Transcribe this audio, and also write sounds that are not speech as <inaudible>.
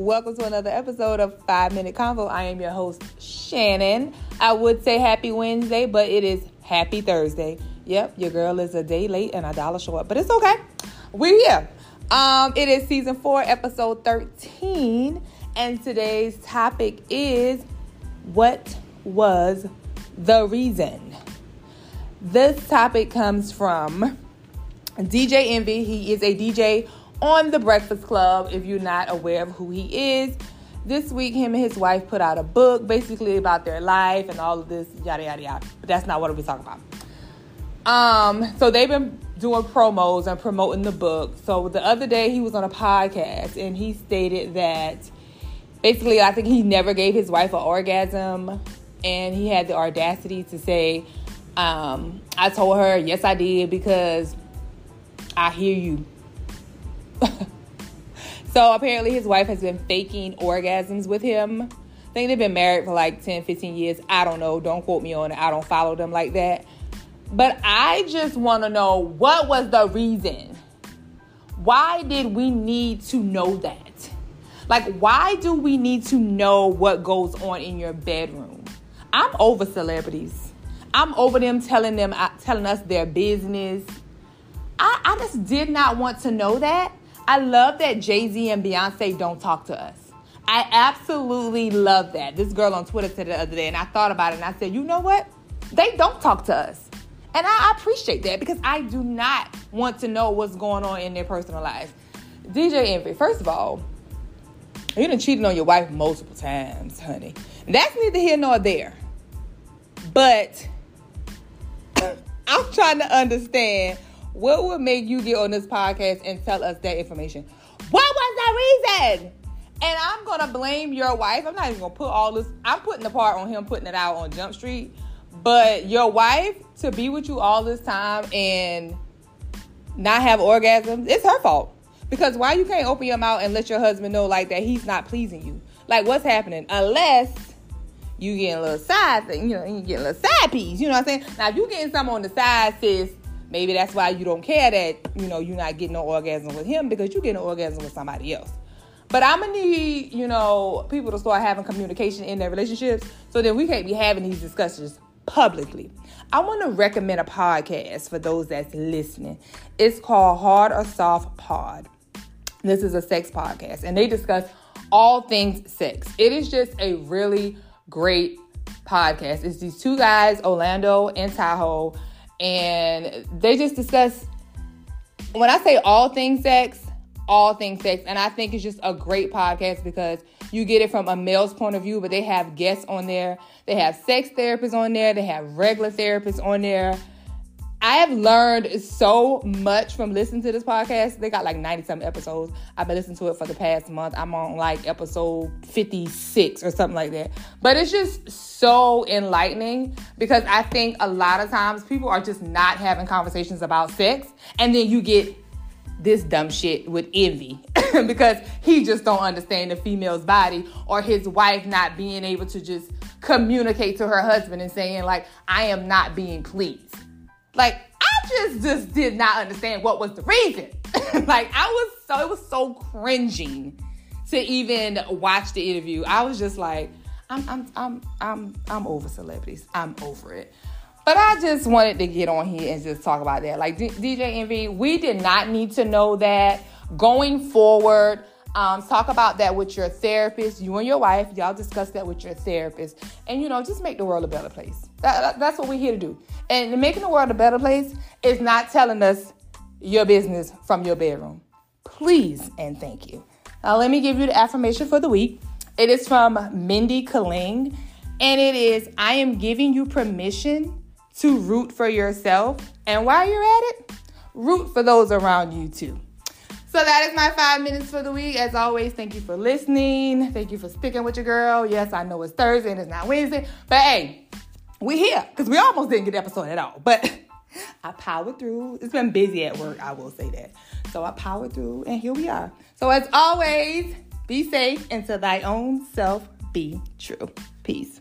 Welcome to another episode of Five Minute Convo. I am your host, Shannon. I would say happy Wednesday, but it is happy Thursday. Yep, your girl is a day late and a dollar short, but it's okay. We're here. Um, it is season four, episode 13, and today's topic is what was the reason? This topic comes from DJ Envy. He is a DJ on The Breakfast Club. If you're not aware of who he is, this week him and his wife put out a book basically about their life and all of this yada yada yada. But that's not what we're talking about. Um, so they've been doing promos and promoting the book. So the other day he was on a podcast and he stated that basically I think he never gave his wife an orgasm and he had the audacity to say, um, I told her, yes I did because I hear you. <laughs> so apparently his wife has been faking orgasms with him. I think they've been married for like 10, 15 years. I don't know. Don't quote me on it. I don't follow them like that. But I just want to know what was the reason? Why did we need to know that? Like, why do we need to know what goes on in your bedroom? I'm over celebrities. I'm over them telling them uh, telling us their business. I, I just did not want to know that. I love that Jay Z and Beyonce don't talk to us. I absolutely love that. This girl on Twitter said the other day, and I thought about it and I said, you know what? They don't talk to us. And I appreciate that because I do not want to know what's going on in their personal lives. DJ Envy, first of all, you done cheated on your wife multiple times, honey. That's neither here nor there. But <laughs> I'm trying to understand what would make you get on this podcast and tell us that information? What was the reason? And I'm gonna blame your wife. I'm not even gonna put all this. I'm putting the part on him putting it out on Jump Street. But your wife to be with you all this time and not have orgasms, it's her fault. Because why you can't open your mouth and let your husband know like that he's not pleasing you? Like what's happening? Unless you getting a little side thing, you know, you getting a little side piece. You know what I'm saying? Now if you getting something on the side, sis, Maybe that's why you don't care that, you know, you're not getting no orgasm with him because you're getting an orgasm with somebody else. But I'm gonna need, you know, people to start having communication in their relationships so that we can't be having these discussions publicly. I want to recommend a podcast for those that's listening. It's called Hard or Soft Pod. This is a sex podcast, and they discuss all things sex. It is just a really great podcast. It's these two guys, Orlando and Tahoe and they just discuss when I say all things sex, all things sex, and I think it's just a great podcast because you get it from a male's point of view, but they have guests on there, they have sex therapists on there, they have regular therapists on there, I have learned so much from listening to this podcast. They got like 90 some episodes. I've been listening to it for the past month. I'm on like episode 56 or something like that. But it's just so enlightening because I think a lot of times people are just not having conversations about sex. And then you get this dumb shit with envy <laughs> because he just don't understand the female's body or his wife not being able to just communicate to her husband and saying like I am not being pleased. Like I just just did not understand what was the reason. <laughs> like I was so it was so cringing to even watch the interview. I was just like, I'm I'm I'm I'm I'm over celebrities. I'm over it. But I just wanted to get on here and just talk about that. Like D- DJ Envy, we did not need to know that going forward. Um, talk about that with your therapist, you and your wife. Y'all discuss that with your therapist, and you know, just make the world a better place. That, that, that's what we're here to do. And making the world a better place is not telling us your business from your bedroom. Please and thank you. Now, let me give you the affirmation for the week. It is from Mindy Kaling, and it is I am giving you permission to root for yourself. And while you're at it, root for those around you too. So that is my five minutes for the week. As always, thank you for listening. Thank you for sticking with your girl. Yes, I know it's Thursday and it's not Wednesday, but hey, we here because we almost didn't get the episode at all. But <laughs> I powered through. It's been busy at work, I will say that. So I powered through, and here we are. So as always, be safe and to thy own self be true. Peace.